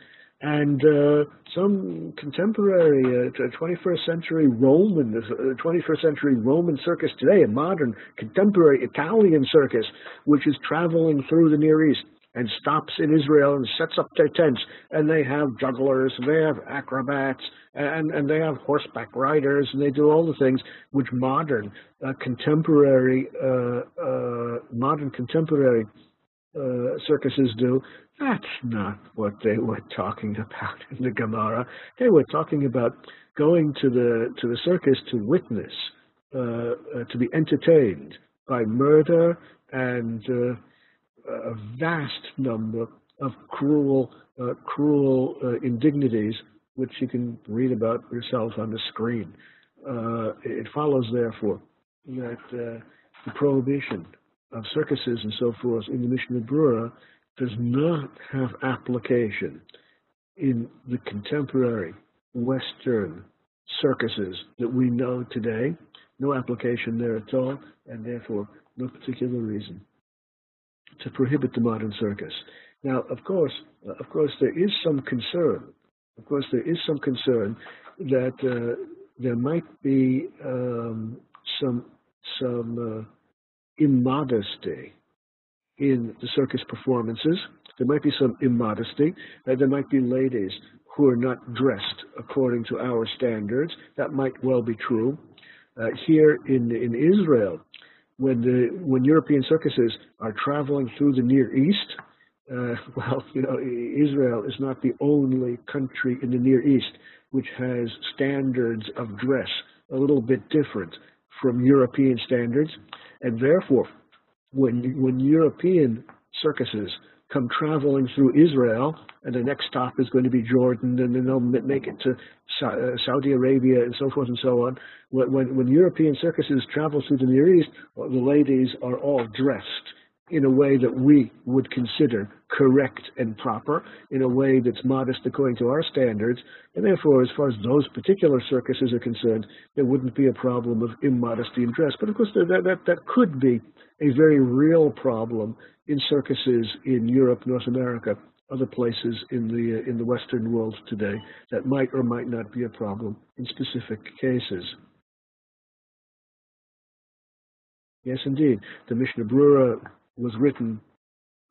and uh, some contemporary uh, 21st century Roman, uh, 21st century Roman circus today, a modern contemporary Italian circus, which is traveling through the Near East and stops in Israel and sets up their tents. And they have jugglers, they have acrobats, and, and they have horseback riders, and they do all the things which modern, uh, contemporary, uh, uh, modern contemporary uh, circuses do. That's not what they were talking about in the Gemara. They were talking about going to the to the circus to witness, uh, uh, to be entertained by murder and a vast number of cruel, uh, cruel uh, indignities, which you can read about yourself on the screen. Uh, it follows, therefore, that uh, the prohibition of circuses and so forth in the Mishnah Brura does not have application in the contemporary Western circuses that we know today. No application there at all, and therefore no particular reason to prohibit the modern circus. Now, of course, uh, of course, there is some concern. Of course, there is some concern that uh, there might be um, some some uh, immodesty in the circus performances. There might be some immodesty. Uh, there might be ladies who are not dressed according to our standards. That might well be true. Uh, here in in Israel, when the when European circuses are traveling through the Near East, uh, well, you know, Israel is not the only country in the Near East which has standards of dress a little bit different from European standards, and therefore, when when European circuses come traveling through Israel, and the next stop is going to be Jordan, and then they'll make it to uh, Saudi Arabia, and so forth and so on. When, when European circuses travel through the Near East, the ladies are all dressed in a way that we would consider correct and proper, in a way that's modest according to our standards, and therefore, as far as those particular circuses are concerned, there wouldn't be a problem of immodesty in dress. But of course, that, that, that could be a very real problem in circuses in Europe, North America, other places in the in the Western world today that might or might not be a problem in specific cases. Yes, indeed, the Mishnah Brura was written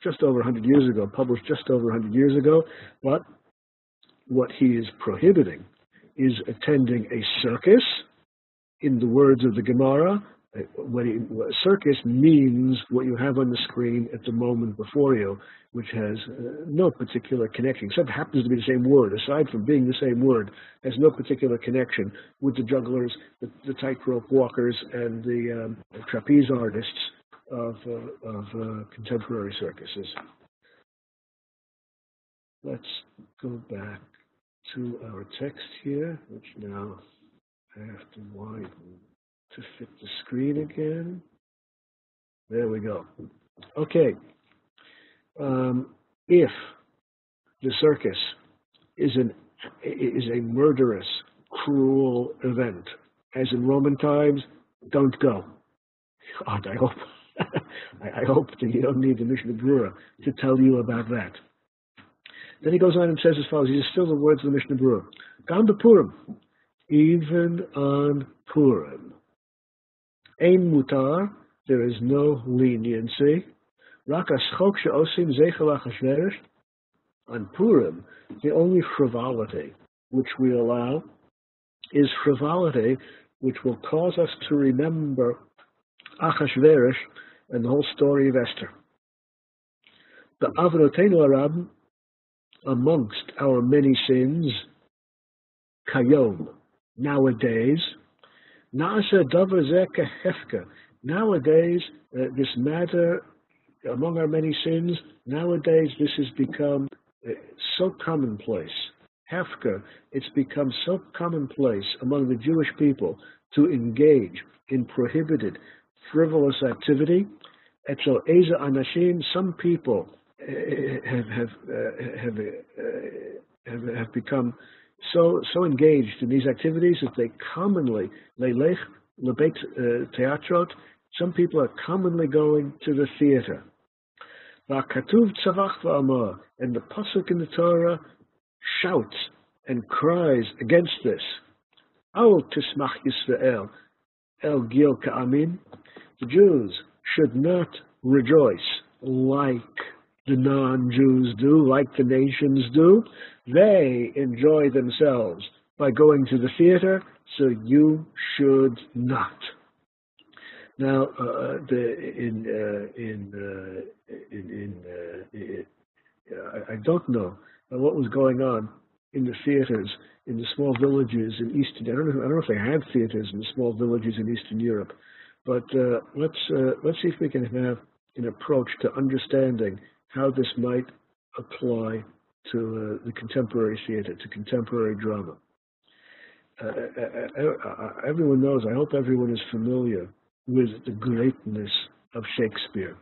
just over 100 years ago, published just over 100 years ago, but what he is prohibiting is attending a circus, in the words of the Gemara, when it, circus means what you have on the screen at the moment before you, which has uh, no particular connection, except happens to be the same word. Aside from being the same word, has no particular connection with the jugglers, the, the tightrope walkers, and the, um, the trapeze artists of, uh, of uh, contemporary circuses. Let's go back to our text here, which now I have to widen to fit the screen again. There we go. Okay. Um, if the circus is an is a murderous, cruel event, as in Roman times, don't go. God, I hope I, I, hope that you don't need the Mishnah Brura to tell you about that. Then he goes on and says as follows. These are still the words of the Mishnah Brura. Gam Purim, even on Purim, Ein mutar, there is no leniency. Rak aschok she'osim zeichel. On Purim, the only frivolity which we allow is frivolity which will cause us to remember Achashverosh and the whole story of Esther. The Avrotenu Arab, amongst our many sins, Kayom, nowadays, Nasa Davazeka Hefka. Nowadays, uh, this matter, among our many sins, nowadays this has become uh, so commonplace. Hefka, it's become so commonplace among the Jewish people to engage in prohibited, frivolous activity. Etzel Eza Anashim, some people uh, have, have, uh, have, uh, have, have become so so engaged in these activities that they commonly lelech lebet teatrot. Some people are commonly going to the theater. And the Pasuk in the Torah shouts and cries against this. Al tismach Yisrael el gil ka'amin. The Jews should not rejoice like the non-Jews do, like the nations do. They enjoy themselves by going to the theater, so you should not. Now, uh, the, in, uh, in, uh, in, in uh, I don't know what was going on in the theaters in the small villages in Eastern. I don't know. I don't know if they had theaters in the small villages in Eastern Europe, but uh, let's uh, let's see if we can have an approach to understanding how this might apply to uh, the contemporary theater, to contemporary drama. Uh, uh, everyone knows. I hope everyone is familiar with the greatness of Shakespeare.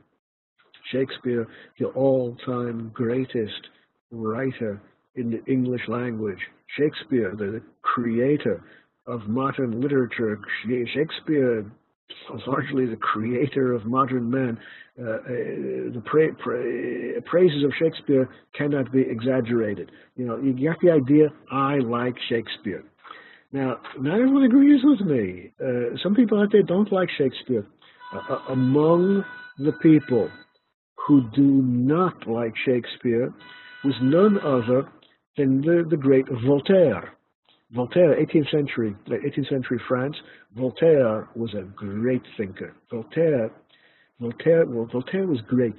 Shakespeare, the all-time greatest writer in the English language. Shakespeare, the creator of modern literature. Shakespeare, largely the creator of modern man. Uh, uh, the pra pra praises of Shakespeare cannot be exaggerated. You know, you get the idea. I like Shakespeare. Now, not everyone agrees with me. Uh, some people out there don't like Shakespeare. Uh, uh among the people who do not like Shakespeare was none other than the, the great Voltaire. Voltaire, 18th century, 18th century France, Voltaire was a great thinker. Voltaire, Voltaire, well, Voltaire was great.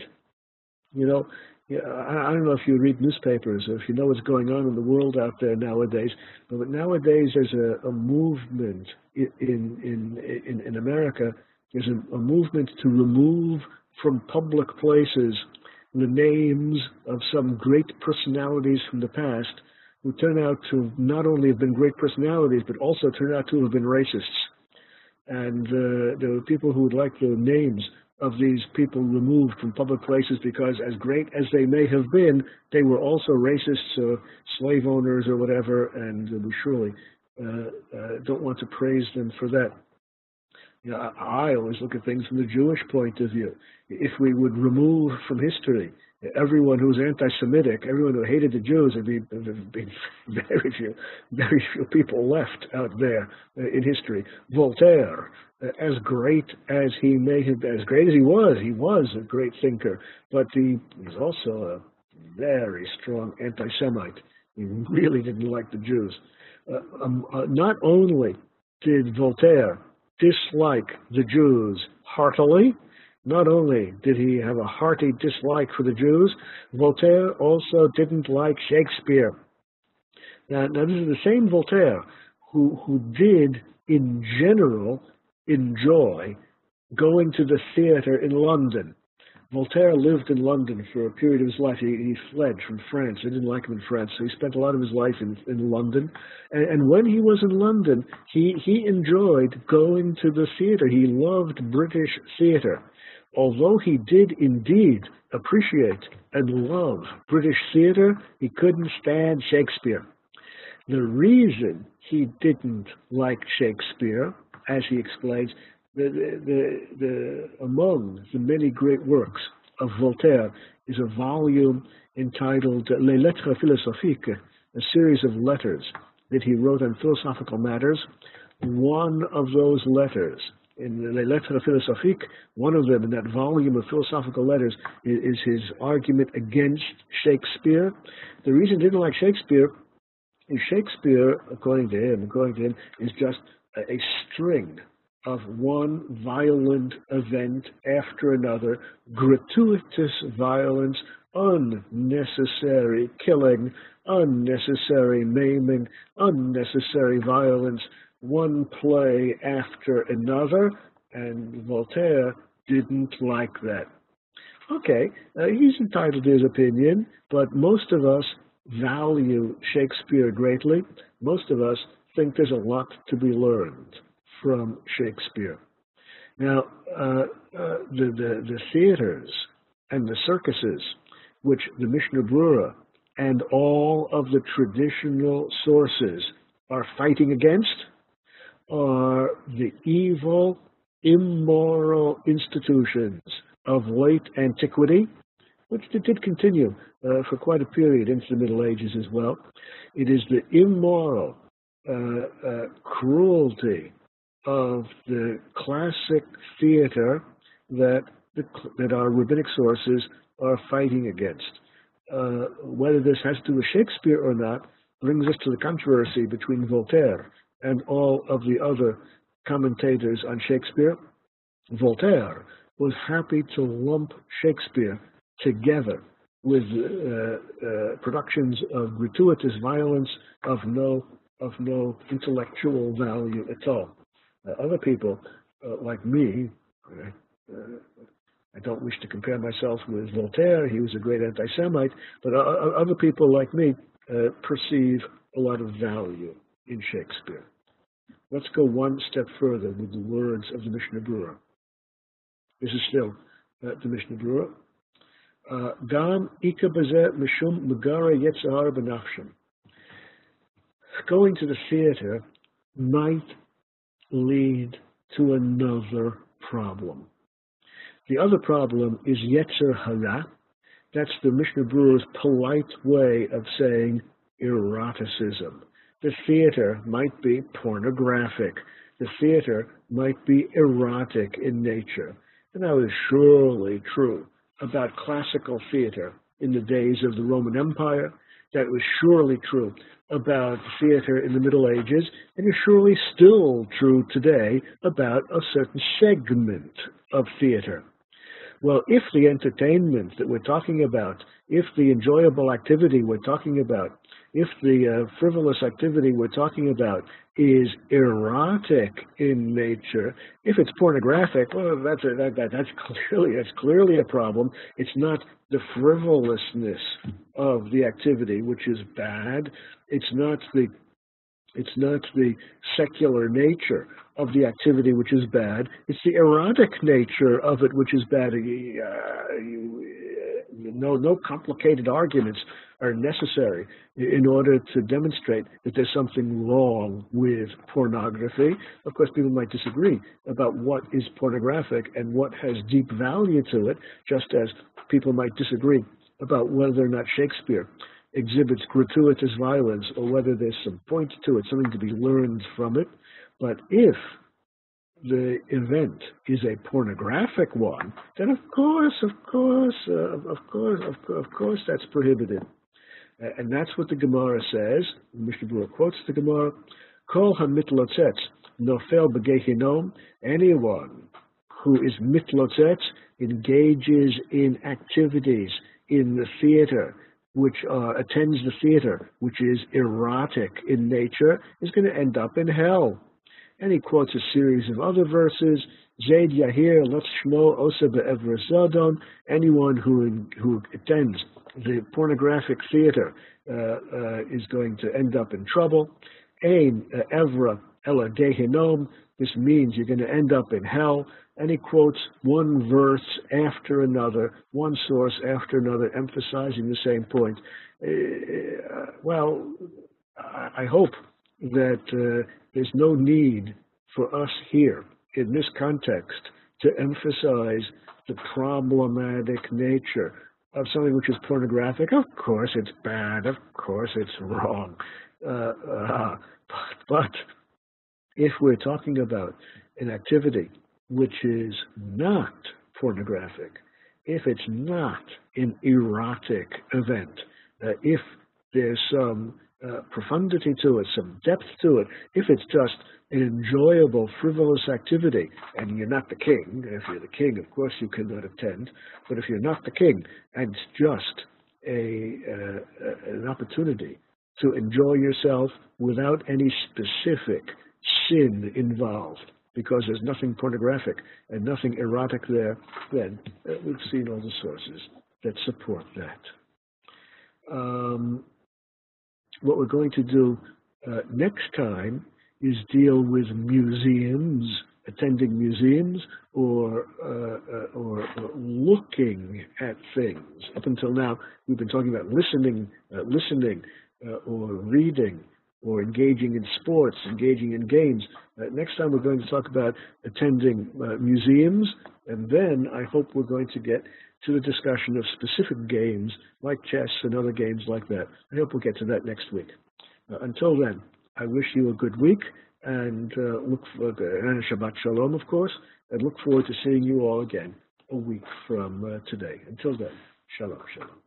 You know, I, don't know if you read newspapers or if you know what's going on in the world out there nowadays, but nowadays there's a, a movement in, in, in, in America, there's a, a movement to remove from public places the names of some great personalities from the past who turn out to not only have been great personalities, but also turn out to have been racists. And uh, there were people who would like the names of these people removed from public places because, as great as they may have been, they were also racists or slave owners or whatever, and we surely uh, uh, don't want to praise them for that. You know, I always look at things from the Jewish point of view. If we would remove from history everyone who was anti-Semitic, everyone who hated the Jews, there'd be, very few, very few people left out there in history. Voltaire, as great as he may have, as great as he was, he was a great thinker, but he was also a very strong anti-Semite. He really didn't like the Jews. Uh, um, uh, not only did Voltaire dislike the Jews heartily. Not only did he have a hearty dislike for the Jews, Voltaire also didn't like Shakespeare. Now, now this is the same Voltaire who, who did, in general, enjoy going to the theater in London Voltaire lived in London for a period of his life. He, he fled from France. They didn't like him in France, so he spent a lot of his life in, in London. And, and when he was in London, he, he enjoyed going to the theater. He loved British theater. Although he did indeed appreciate and love British theater, he couldn't stand Shakespeare. The reason he didn't like Shakespeare, as he explains, the, the, the, among the many great works of Voltaire is a volume entitled Les Lettres Philosophiques, a series of letters that he wrote on philosophical matters. One of those letters in Les Lettres Philosophiques, one of them in that volume of philosophical letters is, is his argument against Shakespeare. The reason he didn't like Shakespeare is Shakespeare, according to him, according to him, is just a, a string of one violent event after another, gratuitous violence, unnecessary killing, unnecessary maiming, unnecessary violence, one play after another, and Voltaire didn't like that. Okay, uh, he's entitled to his opinion, but most of us value Shakespeare greatly. Most of us think there's a lot to be learned from Shakespeare. Now, uh, uh, the, the, the, theaters and the circuses, which the Mishnah Brura and all of the traditional sources are fighting against, are the evil, immoral institutions of late antiquity which did continue uh, for quite a period into the Middle Ages as well. It is the immoral uh, uh, cruelty of the classic theater that the, that our rabbinic sources are fighting against. Uh, whether this has to do with Shakespeare or not brings us to the controversy between Voltaire and all of the other commentators on Shakespeare. Voltaire was happy to lump Shakespeare together with uh, uh, productions of gratuitous violence of no of no intellectual value at all. Uh, other people, uh, like me, uh, I don't wish to compare myself with Voltaire. He was a great anti-Semite, but other people like me uh, perceive a lot of value in Shakespeare. Let's go one step further with the words of the Mishnah Berurah. This is still uh, the Mishnah Berurah. Uh, Gam mishum megara. Going to the theater might lead to another problem. The other problem is Yetzer Hara. That's the Mishnah Berurah's polite way of saying eroticism. The theater might be pornographic. The theater might be erotic in nature. And that was surely true about classical theater in the days of the Roman Empire. That was surely true about theater in the Middle Ages, and is surely still true today about a certain segment of theater. Well, if the entertainment that we're talking about, if the enjoyable activity we're talking about, if the uh, frivolous activity we're talking about is erotic in nature, if it's pornographic, well, that's a, that, that, that's clearly that's clearly a problem. It's not the frivolousness of the activity which is bad. It's not the it's not the secular nature of the activity which is bad. It's the erotic nature of it which is bad. Uh, no, no complicated arguments are necessary in order to demonstrate that there's something wrong with pornography. Of course, people might disagree about what is pornographic and what has deep value to it, just as people might disagree about whether or not Shakespeare exhibits gratuitous violence or whether there's some point to it, something to be learned from it. But if the event is a pornographic one, then of course, of course, uh, of course, of, of, course, that's prohibited. Uh, and that's what the Gemara says. Mishnah Berurah quotes the Gemara: "Kol hamitlotzetz nofel begehinom." Anyone who is mitlotzetz engages in activities in the theater, which uh, attends the theater, which is erotic in nature, is going to end up in hell. And he quotes a series of other verses. Zaid Yahir, let's shmo osa be'evrazadon. Anyone who, who attends the pornographic theater uh, uh, is going to end up in trouble. Ein evra ela gehinom. This means you're going to end up in hell. And he quotes one verse after another, one source after another, emphasizing the same point. Uh, well, I hope that uh, there's no need for us here in this context to emphasize the problematic nature of something which is pornographic. Of course, it's bad. Of course, it's wrong. Uh, uh, but, but if we're talking about an activity which is not pornographic, if it's not an erotic event, uh, if there's some uh, profundity to it, some depth to it, if it's just an enjoyable, frivolous activity, and you're not the king, if you're the king, of course you cannot attend, but if you're not the king, and it's just a, uh, an opportunity to enjoy yourself without any specific sin involved, because there's nothing pornographic and nothing erotic there, then uh, we've seen all the sources that support that. Um, what we're going to do uh, next time is deal with museums, attending museums, or, uh, uh, or, looking at things. Up until now, we've been talking about listening, uh, listening, uh, or reading, or engaging in sports, engaging in games. Uh, next time we're going to talk about attending uh, museums, and then I hope we're going to get to the discussion of specific games like chess and other games like that. I hope we'll get to that next week. Uh, until then, I wish you a good week and uh, look for and Shabbat Shalom, of course, and look forward to seeing you all again a week from uh, today. Until then, Shalom, Shalom.